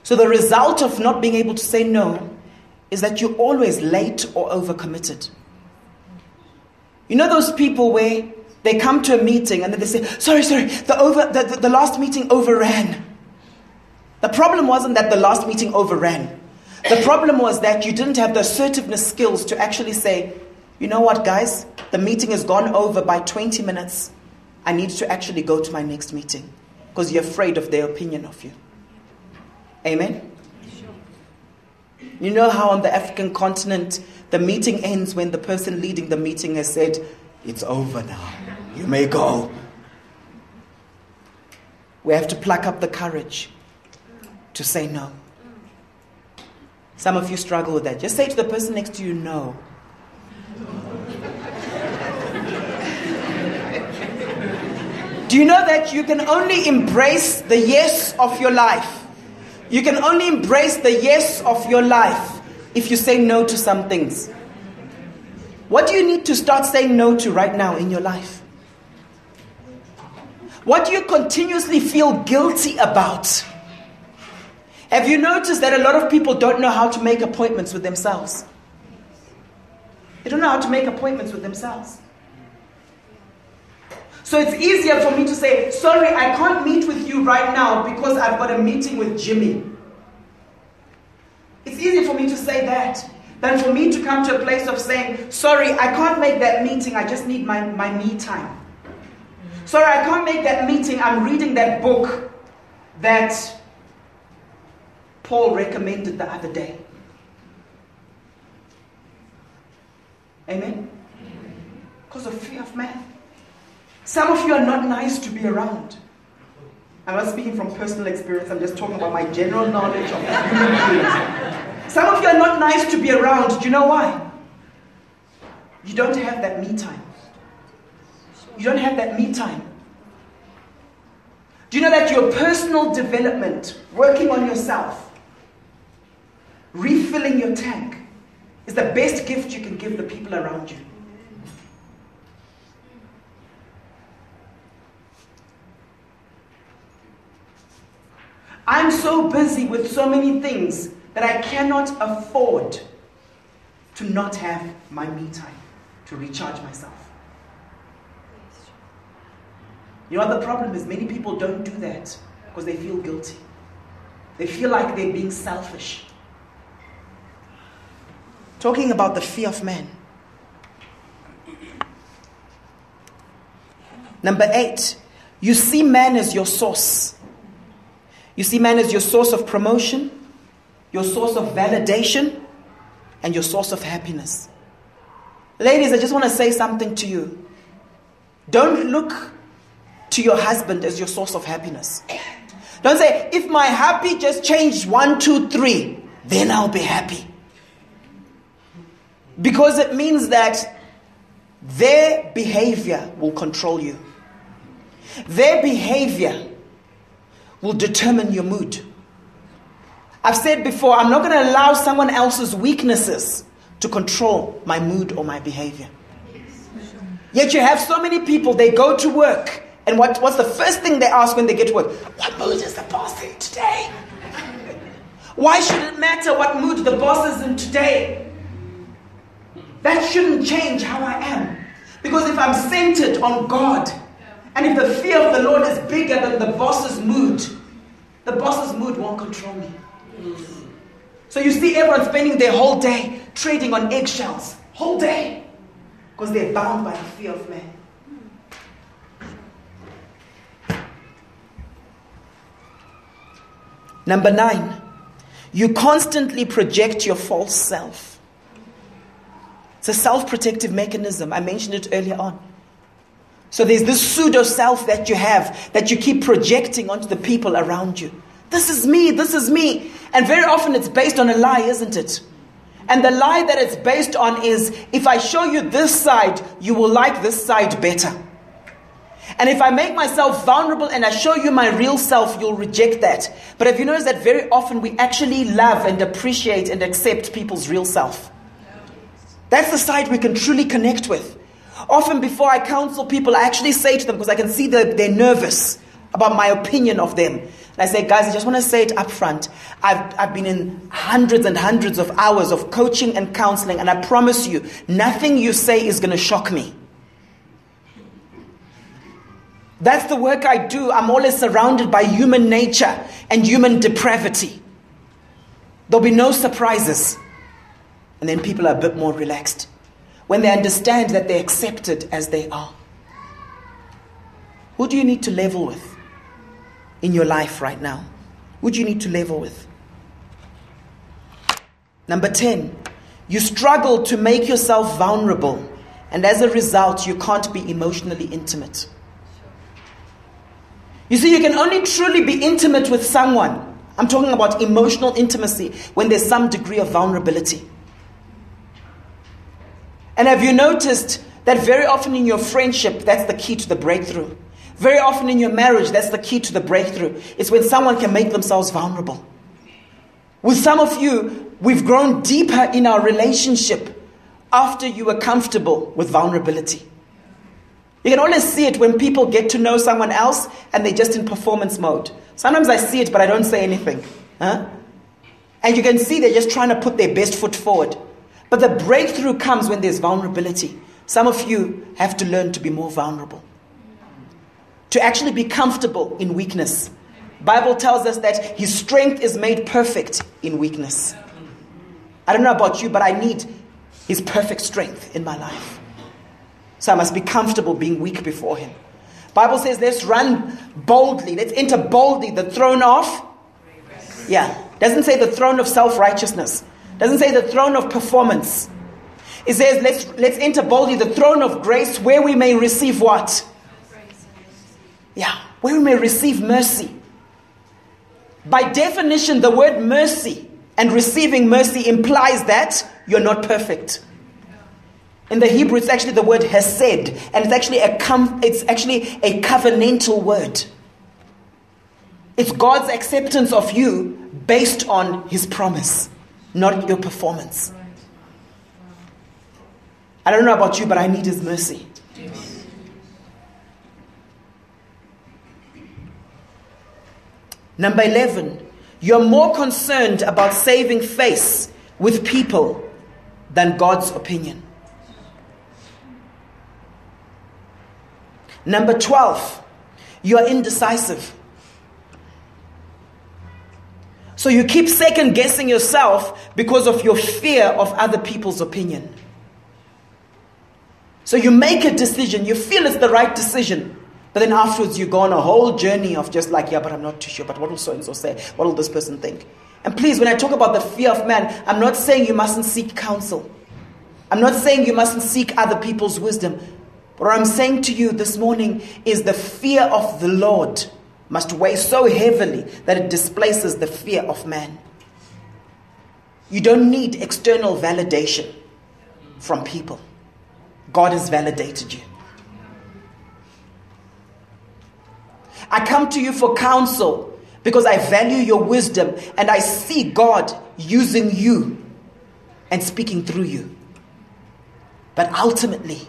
So, the result of not being able to say no is that you're always late or overcommitted. You know those people where they come to a meeting and then they say, Sorry, sorry, the, over, the, the, the last meeting overran. The problem wasn't that the last meeting overran. The problem was that you didn't have the assertiveness skills to actually say, you know what, guys, the meeting has gone over by 20 minutes. I need to actually go to my next meeting because you're afraid of their opinion of you. Amen? You know how on the African continent the meeting ends when the person leading the meeting has said, It's over now. You may go. We have to pluck up the courage to say no. Some of you struggle with that. Just say to the person next to you, no. Do you know that you can only embrace the yes of your life? You can only embrace the yes of your life if you say no to some things. What do you need to start saying no to right now in your life? What do you continuously feel guilty about? Have you noticed that a lot of people don't know how to make appointments with themselves? They don't know how to make appointments with themselves. So it's easier for me to say, sorry, I can't meet with you right now because I've got a meeting with Jimmy. It's easier for me to say that than for me to come to a place of saying, sorry, I can't make that meeting, I just need my, my me time. Sorry, I can't make that meeting, I'm reading that book that Paul recommended the other day. Amen? Because of fear of man. Some of you are not nice to be around. I'm not speaking from personal experience, I'm just talking about my general knowledge of human beings. Some of you are not nice to be around. Do you know why? You don't have that me time. You don't have that me time. Do you know that your personal development, working on yourself, refilling your tank is the best gift you can give the people around you. I'm so busy with so many things that I cannot afford to not have my me time to recharge myself. You know the problem is? Many people don't do that because they feel guilty. They feel like they're being selfish. Talking about the fear of man. Number eight, you see man as your source. You see man as your source of promotion, your source of validation, and your source of happiness. Ladies, I just want to say something to you. Don't look to your husband as your source of happiness. Don't say, if my happy just changed one, two, three, then I'll be happy. Because it means that their behavior will control you. Their behavior will determine your mood. I've said before, I'm not going to allow someone else's weaknesses to control my mood or my behavior. Yet you have so many people, they go to work, and what, what's the first thing they ask when they get to work? What mood is the boss in today? Why should it matter what mood the boss is in today? That shouldn't change how I am. Because if I'm centered on God, and if the fear of the Lord is bigger than the boss's mood, the boss's mood won't control me. So you see everyone spending their whole day trading on eggshells. Whole day. Because they're bound by the fear of man. Number nine, you constantly project your false self. It's a self protective mechanism. I mentioned it earlier on. So there's this pseudo self that you have that you keep projecting onto the people around you. This is me, this is me. And very often it's based on a lie, isn't it? And the lie that it's based on is if I show you this side, you will like this side better. And if I make myself vulnerable and I show you my real self, you'll reject that. But have you noticed that very often we actually love and appreciate and accept people's real self? That's the side we can truly connect with. Often, before I counsel people, I actually say to them, because I can see that they're nervous about my opinion of them. And I say, guys, I just want to say it up front. I've, I've been in hundreds and hundreds of hours of coaching and counseling, and I promise you, nothing you say is going to shock me. That's the work I do. I'm always surrounded by human nature and human depravity. There'll be no surprises. And then people are a bit more relaxed when they understand that they're accepted as they are. Who do you need to level with in your life right now? Who do you need to level with? Number 10, you struggle to make yourself vulnerable, and as a result, you can't be emotionally intimate. You see, you can only truly be intimate with someone. I'm talking about emotional intimacy when there's some degree of vulnerability. And have you noticed that very often in your friendship, that's the key to the breakthrough? Very often in your marriage, that's the key to the breakthrough. It's when someone can make themselves vulnerable. With some of you, we've grown deeper in our relationship after you were comfortable with vulnerability. You can always see it when people get to know someone else and they're just in performance mode. Sometimes I see it, but I don't say anything. Huh? And you can see they're just trying to put their best foot forward. But the breakthrough comes when there's vulnerability. Some of you have to learn to be more vulnerable. To actually be comfortable in weakness. Bible tells us that his strength is made perfect in weakness. I don't know about you, but I need his perfect strength in my life. So I must be comfortable being weak before him. Bible says let's run boldly. Let's enter boldly the throne of Yeah. Doesn't say the throne of self-righteousness. Doesn't say the throne of performance. It says, let's, let's enter boldly the throne of grace where we may receive what? Yeah, where we may receive mercy. By definition, the word mercy and receiving mercy implies that you're not perfect. In the Hebrew, it's actually the word hesed, and it's actually a com- it's actually a covenantal word. It's God's acceptance of you based on His promise not your performance. I don't know about you, but I need His mercy. Number 11, you're more concerned about saving face with people than God's opinion. Number 12, you're indecisive. So you keep second guessing yourself because of your fear of other people's opinion. So you make a decision, you feel it's the right decision, but then afterwards you go on a whole journey of just like, yeah, but I'm not too sure, but what will so and so say? What will this person think? And please, when I talk about the fear of man, I'm not saying you mustn't seek counsel. I'm not saying you mustn't seek other people's wisdom. What I'm saying to you this morning is the fear of the Lord must weigh so heavily that it displaces the fear of man. You don't need external validation from people. God has validated you. I come to you for counsel because I value your wisdom and I see God using you and speaking through you. But ultimately,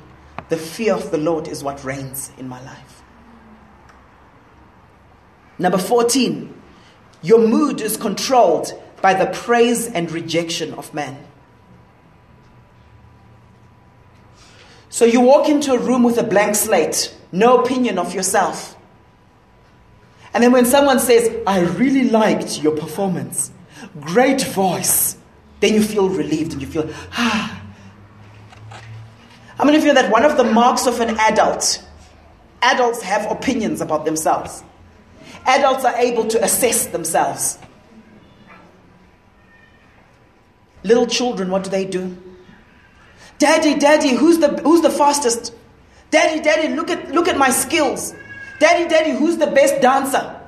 the fear of the Lord is what reigns in my life. Number 14, your mood is controlled by the praise and rejection of man. So you walk into a room with a blank slate, no opinion of yourself. And then when someone says, I really liked your performance, great voice, then you feel relieved and you feel, ah. Many of you know that one of the marks of an adult, adults have opinions about themselves? Adults are able to assess themselves. Little children, what do they do? Daddy, daddy, who's the, who's the fastest? Daddy, daddy, look at, look at my skills. Daddy, daddy, who's the best dancer?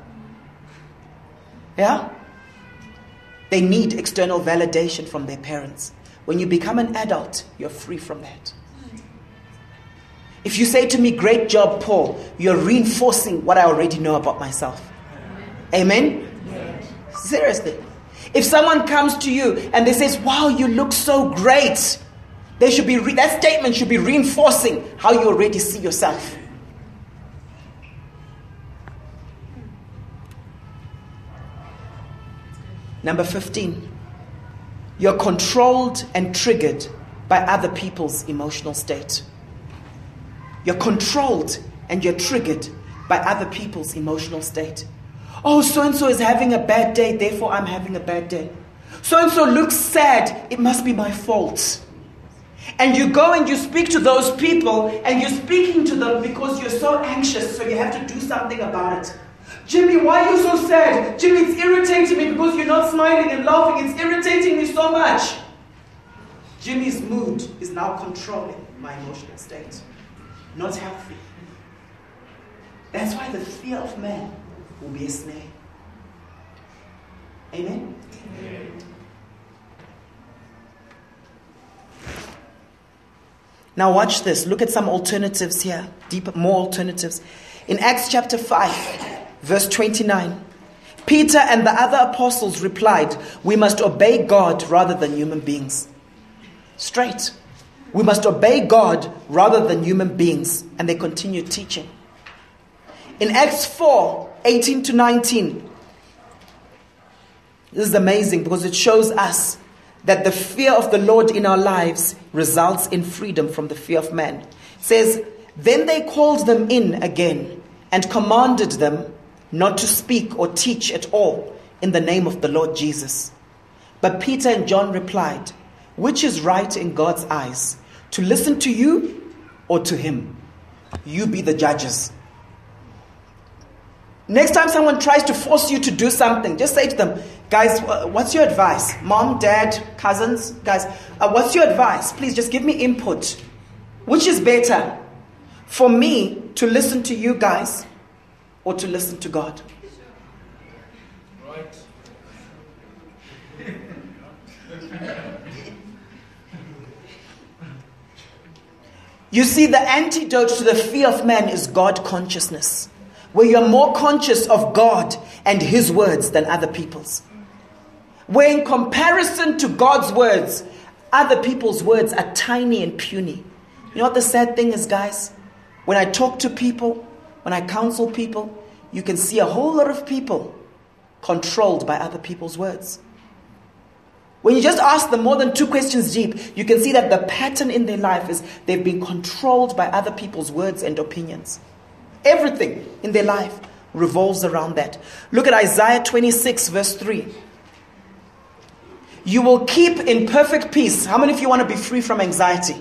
Yeah? They need external validation from their parents. When you become an adult, you're free from that. If you say to me, Great job, Paul, you're reinforcing what I already know about myself. Amen? Seriously. If someone comes to you and they says, Wow, you look so great, they should be re- that statement should be reinforcing how you already see yourself. Number 15. You're controlled and triggered by other people's emotional state. You're controlled and you're triggered by other people's emotional state. Oh, so and so is having a bad day, therefore I'm having a bad day. So and so looks sad, it must be my fault. And you go and you speak to those people, and you're speaking to them because you're so anxious, so you have to do something about it. Jimmy, why are you so sad? Jimmy, it's irritating me because you're not smiling and laughing. It's irritating me so much. Jimmy's mood is now controlling my emotional state not healthy. That's why the fear of man will be a snare. Amen? Amen. Now, watch this. Look at some alternatives here, deeper, more alternatives. In Acts chapter 5, verse 29, Peter and the other apostles replied, We must obey God rather than human beings. Straight. We must obey God rather than human beings. And they continue teaching. In Acts 4 18 to 19, this is amazing because it shows us that the fear of the Lord in our lives results in freedom from the fear of man. It says, Then they called them in again and commanded them not to speak or teach at all in the name of the Lord Jesus. But Peter and John replied, Which is right in God's eyes? To listen to you or to him. You be the judges. Next time someone tries to force you to do something, just say to them, guys, what's your advice? Mom, dad, cousins, guys, uh, what's your advice? Please just give me input. Which is better? For me to listen to you guys or to listen to God? Right. (laughs) You see, the antidote to the fear of man is God consciousness, where you're more conscious of God and His words than other people's. Where, in comparison to God's words, other people's words are tiny and puny. You know what the sad thing is, guys? When I talk to people, when I counsel people, you can see a whole lot of people controlled by other people's words. When you just ask them more than two questions deep, you can see that the pattern in their life is they've been controlled by other people's words and opinions. Everything in their life revolves around that. Look at Isaiah 26, verse 3. You will keep in perfect peace. How many of you want to be free from anxiety?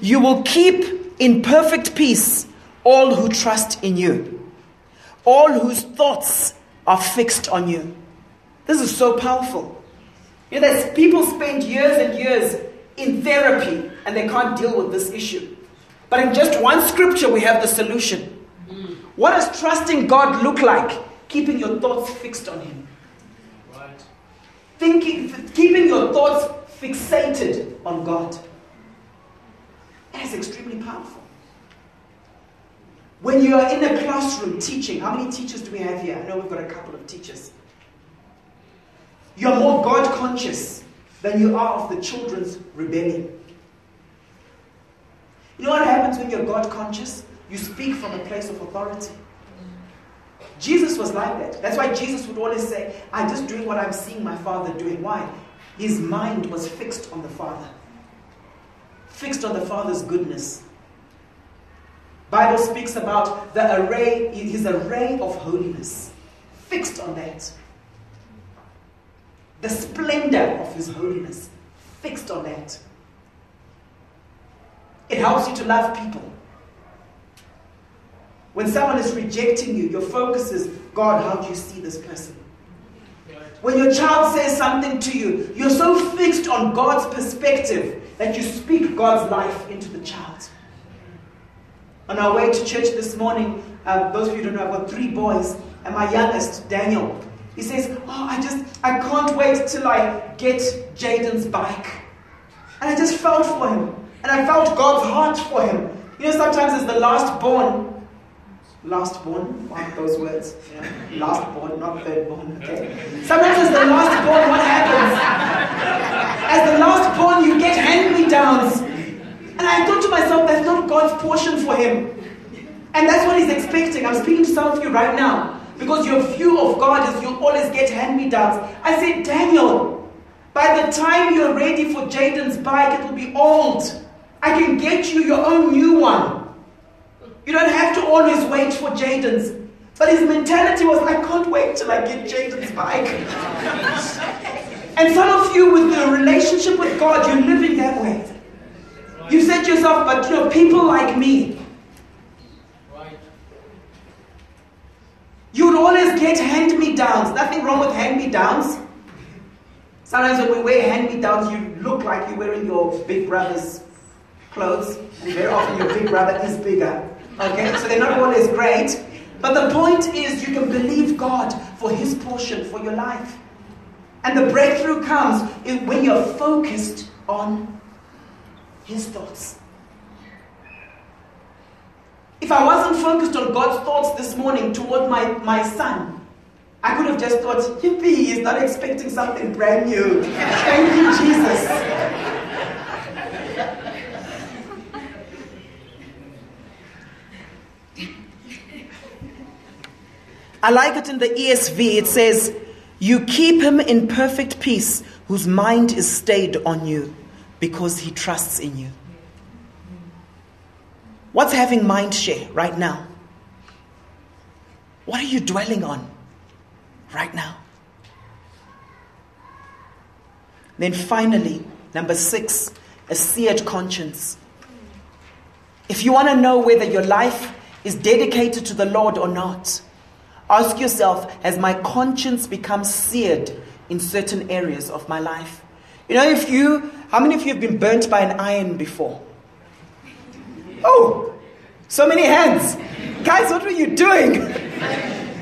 You will keep in perfect peace all who trust in you, all whose thoughts are fixed on you. This is so powerful. You know, that people spend years and years in therapy and they can't deal with this issue. But in just one scripture, we have the solution. Mm. What does trusting God look like? Keeping your thoughts fixed on Him. Right. Thinking, keeping your thoughts fixated on God. That is extremely powerful. When you are in a classroom teaching, how many teachers do we have here? I know we've got a couple of teachers. You're more God conscious than you are of the children's rebellion. You know what happens when you're God conscious? You speak from a place of authority. Jesus was like that. That's why Jesus would always say, I'm just doing what I'm seeing my Father doing. Why? His mind was fixed on the Father, fixed on the Father's goodness. Bible speaks about the array, his array of holiness, fixed on that. The splendor of his holiness, fixed on that. It helps you to love people. When someone is rejecting you, your focus is God, how do you see this person? When your child says something to you, you're so fixed on God's perspective that you speak God's life into the child. On our way to church this morning, uh, those of you who don't know, I've got three boys, and my youngest, Daniel, he says, Oh, I just, I can't wait till I get Jaden's bike. And I just felt for him. And I felt God's heart for him. You know, sometimes as the last born, last born, one of those words. Last born, not third born, okay? Sometimes as the last born, what happens? As the last born, you get hand-me-downs. And I thought to myself, that's not God's portion for him. And that's what he's expecting. I'm speaking to some of you right now. Because your view of God is you'll always get hand-me-downs. I said, Daniel, by the time you're ready for Jaden's bike, it will be old. I can get you your own new one. You don't have to always wait for Jaden's. But his mentality was, I can't wait till I get Jaden's bike. (laughs) and some of you, with the relationship with God, you're living that way. You said to yourself, but you know, people like me. You would always get hand me downs. Nothing wrong with hand me downs. Sometimes when we wear hand me downs, you look like you're wearing your big brother's clothes. And very often your big brother is bigger. Okay? So they're not always great. But the point is, you can believe God for His portion for your life. And the breakthrough comes when you're focused on His thoughts. If I wasn't focused on God's thoughts this morning toward my, my son, I could have just thought, yippee, he's not expecting something brand new. Thank you, Jesus. I like it in the ESV. It says, You keep him in perfect peace, whose mind is stayed on you, because he trusts in you. What's having mind share right now? What are you dwelling on right now? Then finally, number six, a seared conscience. If you want to know whether your life is dedicated to the Lord or not, Ask yourself Has my conscience become seared in certain areas of my life? You know, if you, how many of you have been burnt by an iron before? Oh, so many hands. Guys, what were you doing?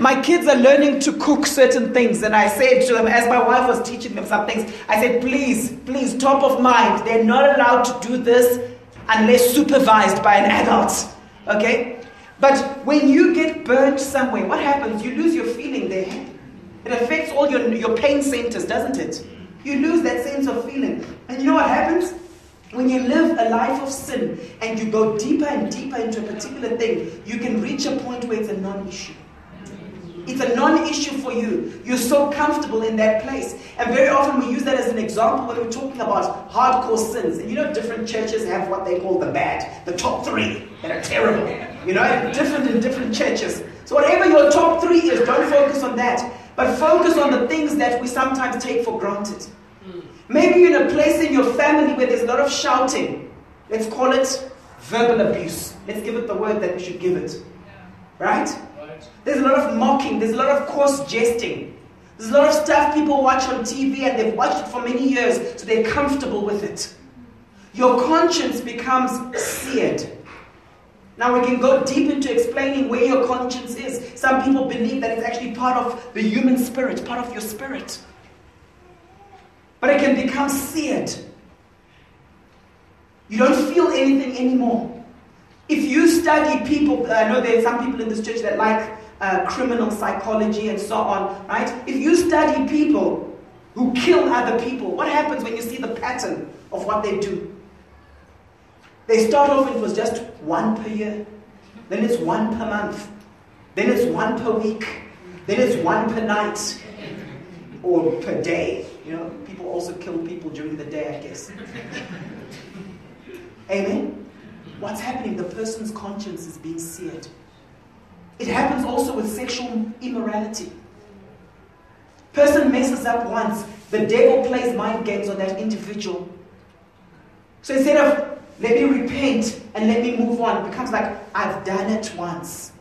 my kids are learning to cook certain things, and I said to them, as my wife was teaching them some things, I said, please, please, top of mind, they're not allowed to do this unless supervised by an adult. Okay? But when you get burnt somewhere, what happens? You lose your feeling there. It affects all your, your pain centers, doesn't it? You lose that sense of feeling. And you know what happens? When you live a life of sin and you go deeper and deeper into a particular thing, you can reach a point where it's a non issue. It's a non issue for you. You're so comfortable in that place. And very often we use that as an example when we're talking about hardcore sins. And you know, different churches have what they call the bad, the top three that are terrible. You know, different in different churches. So, whatever your top three is, don't focus on that. But focus on the things that we sometimes take for granted. Maybe you're in a place in your family where there's a lot of shouting. Let's call it verbal abuse. Let's give it the word that we should give it. Right? right? There's a lot of mocking, there's a lot of coarse jesting. There's a lot of stuff people watch on TV and they've watched it for many years, so they're comfortable with it. Your conscience becomes seared. Now we can go deep into explaining where your conscience is. Some people believe that it's actually part of the human spirit, part of your spirit. But it can become seared. You don't feel anything anymore. If you study people, I know there are some people in this church that like uh, criminal psychology and so on, right? If you study people who kill other people, what happens when you see the pattern of what they do? They start off, it was just one per year, then it's one per month, then it's one per week, then it's one per night, or per day. You know, also kill people during the day, I guess. Amen? What's happening? The person's conscience is being seared. It happens also with sexual immorality. Person messes up once, the devil plays mind games on that individual. So instead of let me repent and let me move on, it becomes like I've done it once.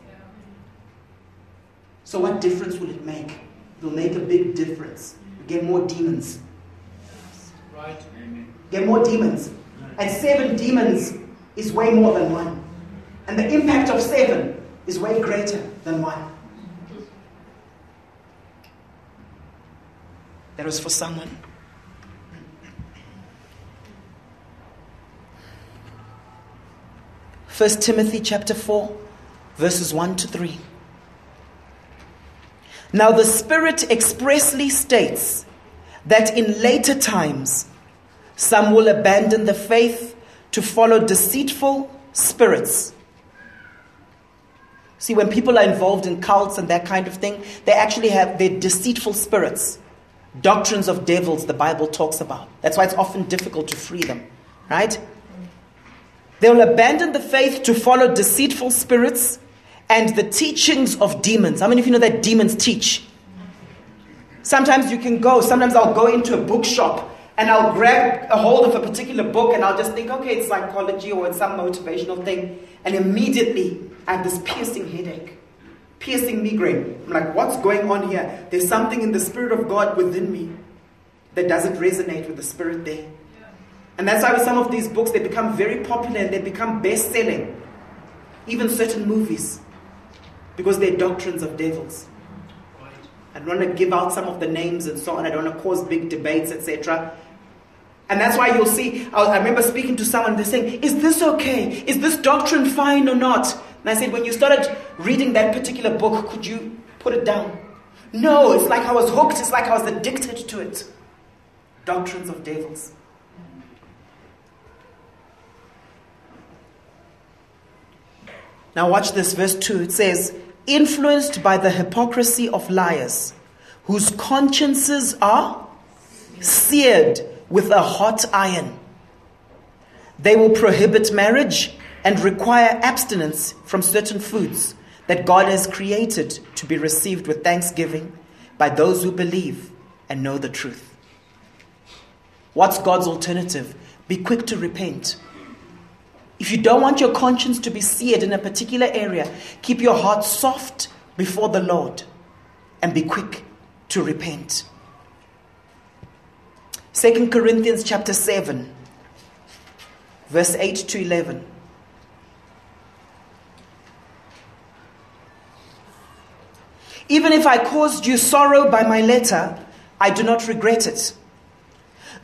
So what difference will it make? It'll make a big difference. We get more demons. Right. Get more demons. And seven demons is way more than one. And the impact of seven is way greater than one. That was for someone. First Timothy chapter 4, verses 1 to 3. Now the Spirit expressly states that in later times some will abandon the faith to follow deceitful spirits. See, when people are involved in cults and that kind of thing, they actually have their deceitful spirits. Doctrines of devils, the Bible talks about. That's why it's often difficult to free them, right? They will abandon the faith to follow deceitful spirits and the teachings of demons. How many of you know that demons teach? Sometimes you can go, sometimes I'll go into a bookshop and I'll grab a hold of a particular book and I'll just think, okay, it's psychology or it's some motivational thing. And immediately I have this piercing headache, piercing migraine. I'm like, what's going on here? There's something in the Spirit of God within me that doesn't resonate with the Spirit there. And that's why with some of these books, they become very popular and they become best selling. Even certain movies, because they're doctrines of devils. I don't want to give out some of the names and so on. I don't want to cause big debates, etc. And that's why you'll see, I remember speaking to someone, they're saying, Is this okay? Is this doctrine fine or not? And I said, When you started reading that particular book, could you put it down? No, it's like I was hooked, it's like I was addicted to it. Doctrines of devils. Now, watch this, verse 2. It says, Influenced by the hypocrisy of liars, whose consciences are seared with a hot iron. They will prohibit marriage and require abstinence from certain foods that God has created to be received with thanksgiving by those who believe and know the truth. What's God's alternative? Be quick to repent. If you don't want your conscience to be seared in a particular area, keep your heart soft before the Lord and be quick to repent. 2 Corinthians chapter 7, verse 8 to 11. Even if I caused you sorrow by my letter, I do not regret it.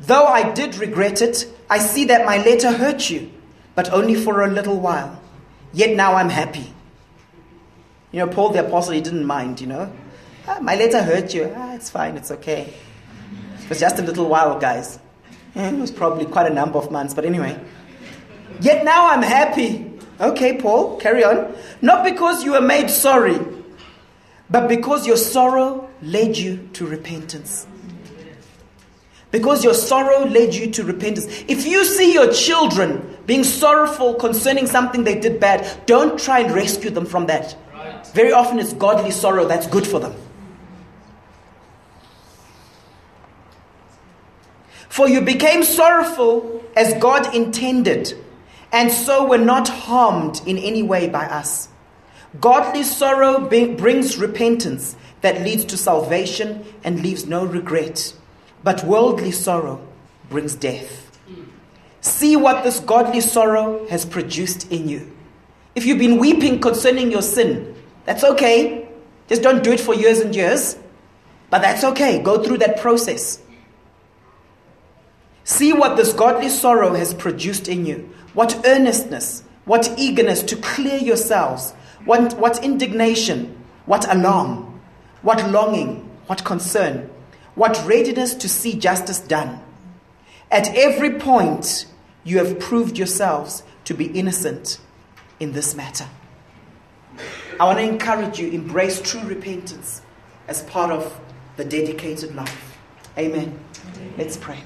Though I did regret it, I see that my letter hurt you, but only for a little while. Yet now I'm happy. You know, Paul the Apostle, he didn't mind, you know. Ah, my letter hurt you. Ah, it's fine, it's okay. It was just a little while, guys. It was probably quite a number of months, but anyway. Yet now I'm happy. Okay, Paul, carry on. Not because you were made sorry, but because your sorrow led you to repentance. Because your sorrow led you to repentance. If you see your children being sorrowful concerning something they did bad, don't try and rescue them from that. Right. Very often it's godly sorrow that's good for them. For you became sorrowful as God intended, and so were not harmed in any way by us. Godly sorrow brings repentance that leads to salvation and leaves no regret, but worldly sorrow brings death. See what this godly sorrow has produced in you. If you've been weeping concerning your sin, that's okay. Just don't do it for years and years. But that's okay. Go through that process. See what this godly sorrow has produced in you. What earnestness, what eagerness to clear yourselves, what, what indignation, what alarm, what longing, what concern, what readiness to see justice done. At every point, you have proved yourselves to be innocent in this matter. I want to encourage you, embrace true repentance as part of the dedicated life. Amen. Amen. Let's pray.